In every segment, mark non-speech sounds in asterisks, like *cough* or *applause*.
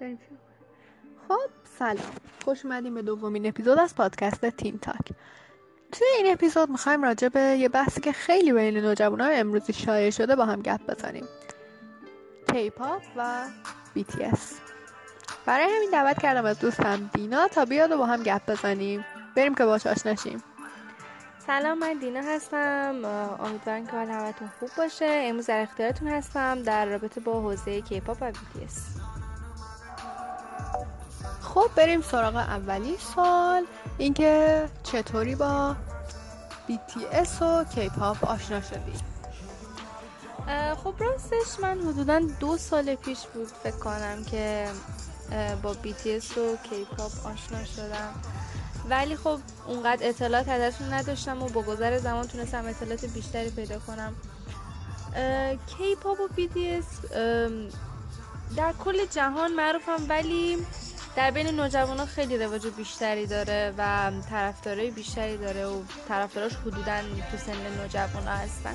بریم خب سلام. خوش اومدیم به دومین اپیزود از پادکست تین تاک. توی این اپیزود می‌خوایم راجع به یه بحثی که خیلی بین نوجوانای امروزی شایع شده با هم گپ بزنیم. کیپاپ و BTS برای همین دعوت کردم از دوستم دینا تا بیاد و با هم گپ بزنیم. بریم که باش آشناشیم سلام من دینا هستم. امیدوارم که حال همتون خوب باشه. امروز در اختیارتون هستم در رابطه با حوزه کیپاپ و BTS خب بریم سراغ اولین سوال اینکه چطوری با BTS و کیپاپ آشنا شدی؟ خب راستش من حدودا دو سال پیش بود فکر کنم که با BTS و کیپاپ آشنا شدم. ولی خب اونقدر اطلاعات ازشون نداشتم و با گذر زمان تونستم اطلاعات بیشتری پیدا کنم. کیپاپ و BTS در کل جهان معروفن ولی در بین نوجوان خیلی رواج بیشتری داره و طرفدارای بیشتری داره و طرفداراش حدودا تو سن نوجوان هستن.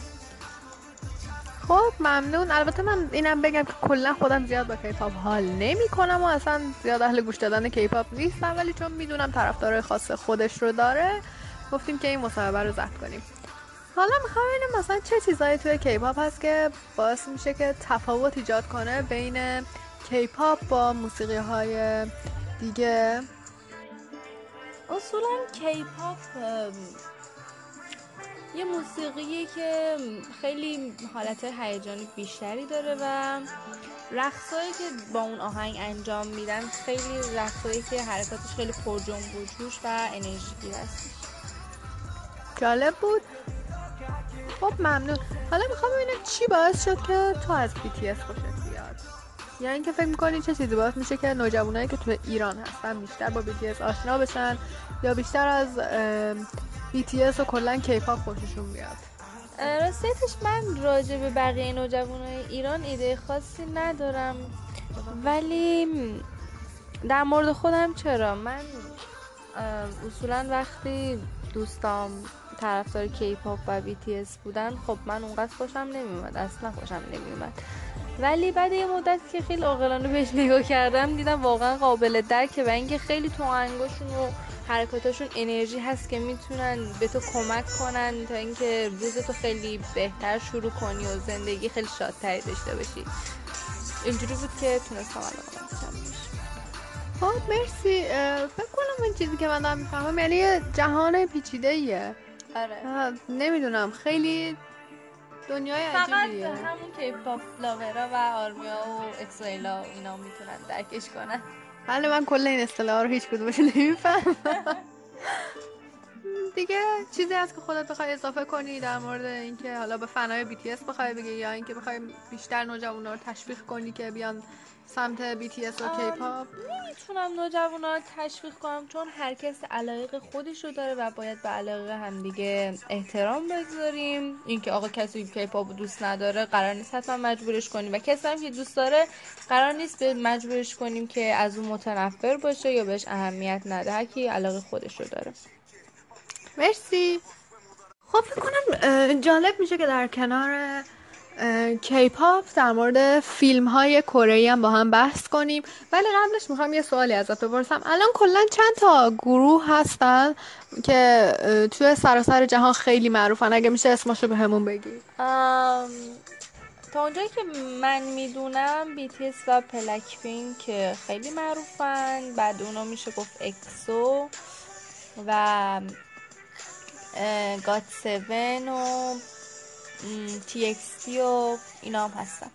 خب ممنون. البته من اینم بگم که کلا خودم زیاد با کیپاپ حال نمی کنم و اصلا زیاد اهل گوش دادن کیپاپ نیستم ولی چون می‌دونم طرفدارای خاص خودش رو داره گفتیم که این مصاحبه رو ضبط کنیم. حالا می‌خوام ببینم مثلا چه چیزایی توی کیپاپ هست که باعث میشه که تفاوت ایجاد کنه بین کیپاپ با موسیقی های دیگه. اصولا کیپاپ یه موسیقیه که خیلی حالت هیجانی بیشتری داره و رقصایی که با اون آهنگ انجام میدن خیلی رقصایی که حرکاتش خیلی پر جنب و جوش و انرژی هست جالب بود. خب ممنون. حالا می‌خوام ببینم چی باعث شد که تو از BTS خوشت یعنی اینکه فکر می‌کنی چه چیزی باعث میشه که نوجوانایی که تو ایران هستن بیشتر با BTS آشنا بشن یا بیشتر از BTS و کلا کیپاپ خوششون بیاد؟ راستیتش من راجع به بقیه نوجوانای ایران ایده خاصی ندارم. ولی در مورد خودم چرا؟ من اصولا وقتی دوستام طرفدار کیپاپ و BTS بودن خب من اونقدر خوشم نمیومد اصلا خوشم نمیومد ولی بعد یه مدت که خیلی عاقلانه بهش نگاه کردم دیدم واقعا قابل درکه و اینکه خیلی تو انگشتون و حرکاتاشون انرژی هست که می‌تونن به تو کمک کنن تا اینکه روزتو خیلی بهتر شروع کنی و زندگی خیلی شادتری داشته باشی. اینجوری بود که تونستم الان خب مرسی. فکر کنم این چیزی که من دارم می‌فهمم یعنی جهان پیچیده ایه آره نمی‌دونم. خیلی دنیای عجیبیه. فقط همون که pop lover ا و ARMY ا و EXO-L ا اینا می‌تونن درکش کنن. بله من کل این اصطلاح رو هیچ کدومش نمیفهم *laughs* دیگه چیزی هست که خودت بخوای اضافه کنی در مورد اینکه حالا به fan ای BTS بخوای بگی یا اینکه بخوای بیشتر نوجوانا رو تشویق کنی که بیان سمت BTS و کیپاپ نمی‌تونم نوجوانا رو تشویق کنم چون هر کس علایق خودش رو داره و باید به علایق همدیگه احترام بگذاریم. اینکه آقا کسی کیپاپ دوست نداره قرار نیست حتما مجبورش کنیم. و کسی هم که دوست داره قرار نیست به مجبورش کنیم که از اون متنفر باشه یا بهش اهمیت نده. هر کی علاقه خودش رو داره. مرسی. خب فکر کنم جالب میشه که در کنار کیپاپ در مورد فیلم های کره هم با هم بحث کنیم. ولی قبلش می‌خوام یه سوالی ازت بپرسم. الان کلا چند تا گروه هستن که توی سراسر جهان خیلی معروفن. اگه میشه اسمشو به همون بگی. تا اونجایی که من می‌دونم بیتیس و پلک که خیلی معروفن. بعد اونا میشه گفت اکسو و گات 7 و تی و اینا هم هستن.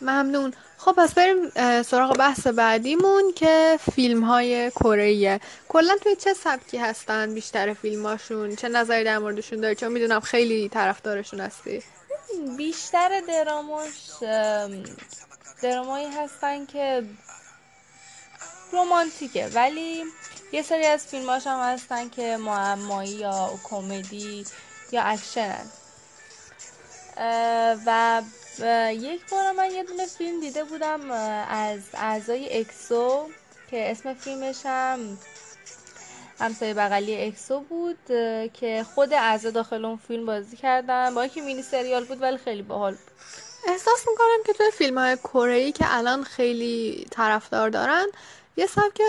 ممنون. خب پس بریم سراغ بحث بعدیمون که فیلم های کره کلا توی چه سبکی هستن بیشتر فیلماشون چه نظری در موردشون داری؟ چون می‌دونم خیلی طرفدارشون هستی. بیشتر دراماش درامایی هستن که رومانتیکه ولی یه سری از فیلماش هم هستن که معمایی یا کمدی یا اکشنن. و یک بار من یه دونه فیلم دیده بودم از اعضای اکسو که اسم فیلمش هم همسایه بغلی اکسو بود که خود اعضا داخل اون فیلم بازی کردن. با اینکه مینی سریال بود ولی خیلی باحال بود. احساس می‌کنم که توی فیلم های کره که الان خیلی طرفدار دارن یه سبک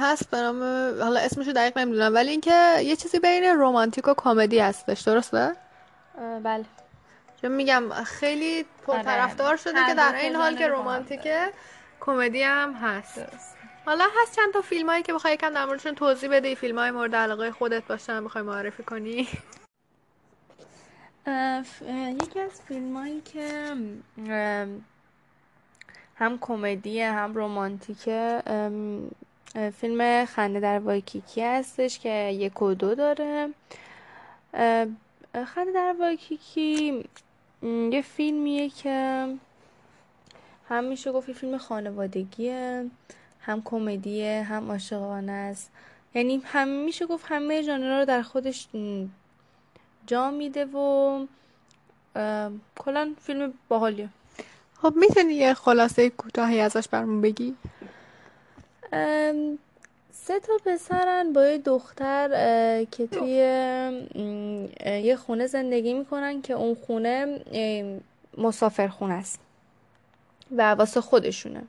هست به نام حالا اسمشو دقیق نمی‌دونم ولی اینکه یه چیزی بین رومانتیک و کمدی هستش درسته؟ بله. چون میگم خیلی پرطرفدار شده که در این حال که رومانتیکه کمدی هم هست. حالا هست چند تا فیلم هایی که بخوای یکم در موردشون توضیح بدی فیلم های مورد علاقه خودت باشن بخوای معرفی کنی؟ یکی از فیلم هایی که هم کمدی هم رومانتیکه فیلم خنده در وایکیکی هستش که یک و دو داره. خنده در وایکیکی یه فیلمیه که هم میشه گفت فیلم خانوادگیه هم کمدیه هم عاشقانه است. یعنی هم میشه گفت همه ژانرها رو در خودش جا میده و کلا فیلم باحالیه. خب می‌تونی یه خلاصه کوتاهی ازش برمون بگی؟ سه تا پسرن با یه دختر که توی یه خونه زندگی می‌کنن که اون خونه مسافر خونه است و واسه خودشونه.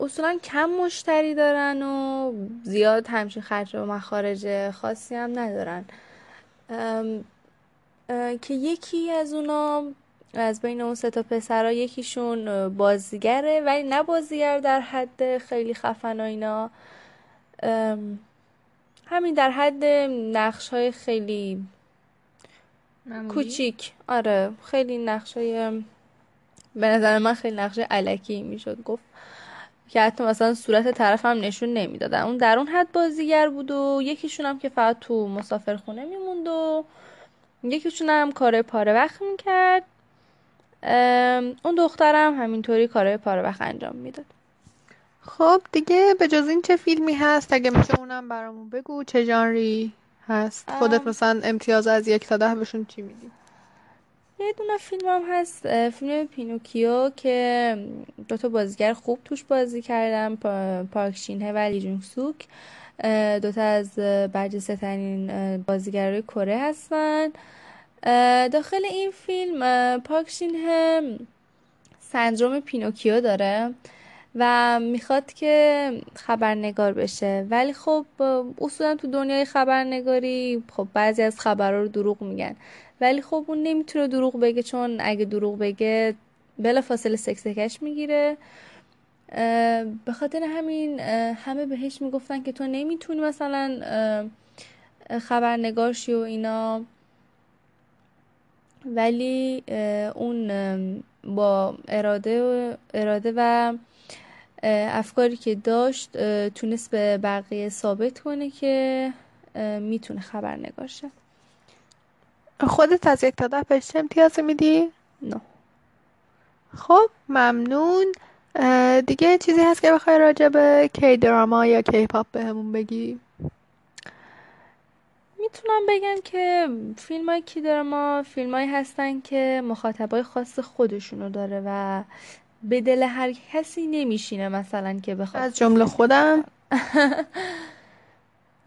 اصولا کم مشتری دارن و زیاد همچین خرج و مخارج خاصی هم ندارن. که یکی از اونا از بین اون سه تا پسرها یکیشون بازیگره ولی نه بازیگر در حد خیلی خفن و اینا. همین در حد نقش های خیلی کوچیک. آره خیلی نقش های به نظر من خیلی نقش علکی می‌شد. گفت که حتی مثلا صورت طرف هم نشون نمی‌دادن. اون در اون حد بازیگر بود و یکیشون هم که فقط تو مسافر خونه میموند و یکیشون هم کار پاره وقت می‌کرد. اون دخترم همینطوری کارهای پاره وقت انجام می‌داد. خب دیگه به جز این چه فیلمی هست؟ اگه میشه اونم برامون بگو. چه جانری هست؟ خودت مثلا امتیاز از یک تا ده بهشون چی میدی؟ یه دونه فیلم هم هست فیلم پینوکیو که دوتا بازیگر خوب توش بازی کردم پارک شینه و لی جونگ سوک. دوتا از برجسته ترین بازیگرای کره هستن. داخل این فیلم پارک شینه سندروم پینوکیو داره و می‌خواد که خبرنگار بشه. ولی خب اصولا تو دنیای خبرنگاری خب بعضی از خبرها رو دروغ میگن. ولی خب اون نمی‌تونه دروغ بگه چون اگه دروغ بگه بلا فاصله سکسکش می‌گیره. به خاطر همین همه بهش می‌گفتن که تو نمی‌تونی مثلا خبرنگار شی و اینا. ولی اون با اراده و, اراده و افکاری که داشت تونست به بقیه ثابت کنه که می‌تونه خبرنگار شه خودت از یک تا ده بهش چه امتیازی میدی؟ نه خب ممنون دیگه چیزی هست که بخوای راجع به کی دراما یا کی پاپ بهمون بگی؟ می‌تونم بگم که فیلم های کی دراما فیلم هایی هستن که مخاطبای خاص خودشونو داره و به دل هر کسی نمیشینه مثلا که بخواد. از جمله خودم. *laughs*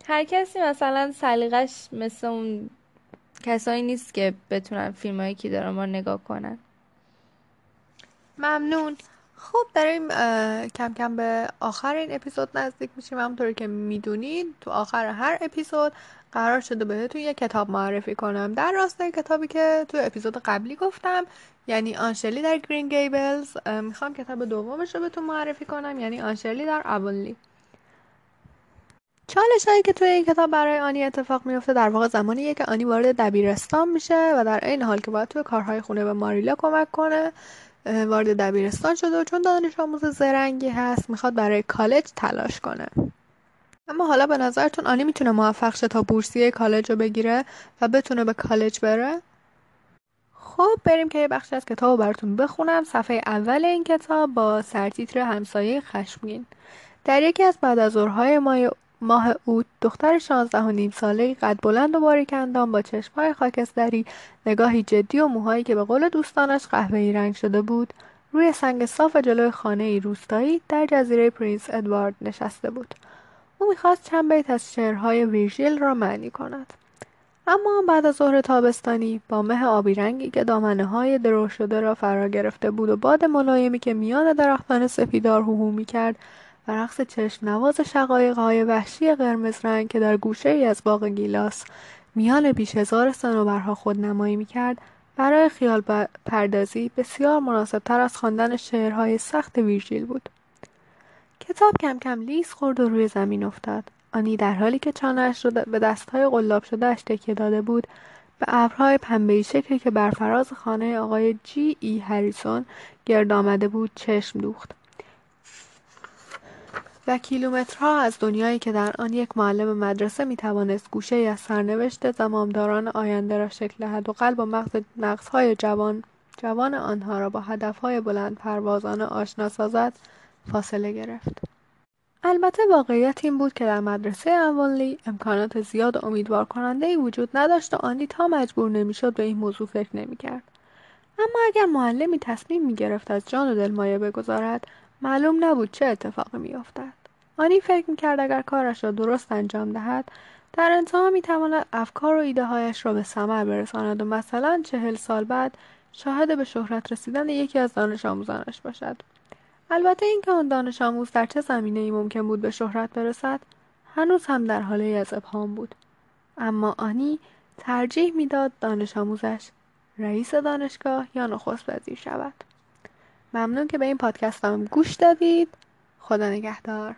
هر کسی مثلا سلیقش مثل اون کسایی نیست که بتونن فیلم هایی که دارم نگاه کنن. ممنون. خب داریم کم کم به آخر این اپیزود نزدیک میشیم. همونطوری که می‌دونید تو آخر هر اپیزود قرار شده بهتون یه کتاب معرفی کنم. در راستای کتابی که تو اپیزود قبلی گفتم یعنی آنشلی در گرین گیبلز می‌خوام کتاب دومش رو بهتون معرفی کنم یعنی آنشلی در ابونلی چالش هایی که توی این کتاب برای آنی اتفاق میفته در واقع زمانیه که آنی وارد دبیرستان میشه و در این حال که باید توی کارهای خونه به ماریلا کمک کنه وارد دبیرستان شده و چون دانش آموز زرنگی هست می‌خواد برای کالج تلاش کنه. اما حالا به نظرتون آنی می‌تونه موفق شه تا بورسیه کالج رو بگیره و بتونه به کالج بره؟ خب بریم که یه بخشی از کتاب رو براتون بخونم. صفحه اول این کتاب با سرتیتر همسایه خشمگین. در یکی از بعد از ماه ماه اوت دختر شانزده و نیم ساله قد بلند و باریک اندام با چشمهای خاکستری نگاهی جدی و موهایی که به قول دوستانش قهوه‌ای رنگ شده بود روی سنگ صاف جلوی خانه ای روستایی در جزیره پرینس ادوارد نشسته بود. او می‌خواست چند بیت از شعرهای ویرژیل را معنی کند اما بعد از ظهر تابستانی با مه آبی رنگی که دامنه های درو شده را فرا گرفته بود و باد ملایمی که میان درختان سپیدار هوهو می کرد و رقص چشم نواز شقایق های وحشی قرمز رنگ که در گوشه ای از باغ گیلاس میان بیش هزار صنوبرها خود نمایی می کرد برای خیال پردازی بسیار مناسب تر از خواندن شعرهای سخت ویرژیل بود. کتاب کم کم لیز خورد و روی زمین افتاد. آنی در حالی که چانهاش رو به دستهای قلاب شدهاش تکیه داده بود به ابرهای پنبهای شکلی که بر فراز خانه آقای جی ای هریسون گرد آمده بود چشم دوخت و کیلومترها از دنیایی که در آن یک معلم مدرسه می توانست گوشه از سرنوشت زمامداران آینده را شکل دهد و قلب و مغز نقصهای جوان جوان آنها را با هدفهای بلند پروازانه آشنا سازد فاصله گرفت. البته واقعیت این بود که در مدرسه اوانلی امکانات زیاد و امیدوار کننده ای وجود نداشت و آنی تا مجبور نمی‌شد به این موضوع فکر نمی‌کرد. اما اگر معلمی تصمیم می گرفت از جان و دل مایه بگذارد معلوم نبود چه اتفاقی میافتد. آنی فکر می‌کرد اگر کارش را درست انجام دهد در انتها می‌تواند افکار و ایده هایش را به ثمر برساند و مثلا چهل سال بعد شاهد به شهرت رسیدن یکی از دانش آموزانش باشد. البته اینکه آن دانش آموز در چه زمینه ای ممکن بود به شهرت برسد هنوز هم در حاله از ابهام بود. اما آنی ترجیح می‌داد دانش آموزش رئیس دانشگاه یا نخست وزیر شود. ممنون که به این پادکست هم گوش دادید. خدا نگهدار.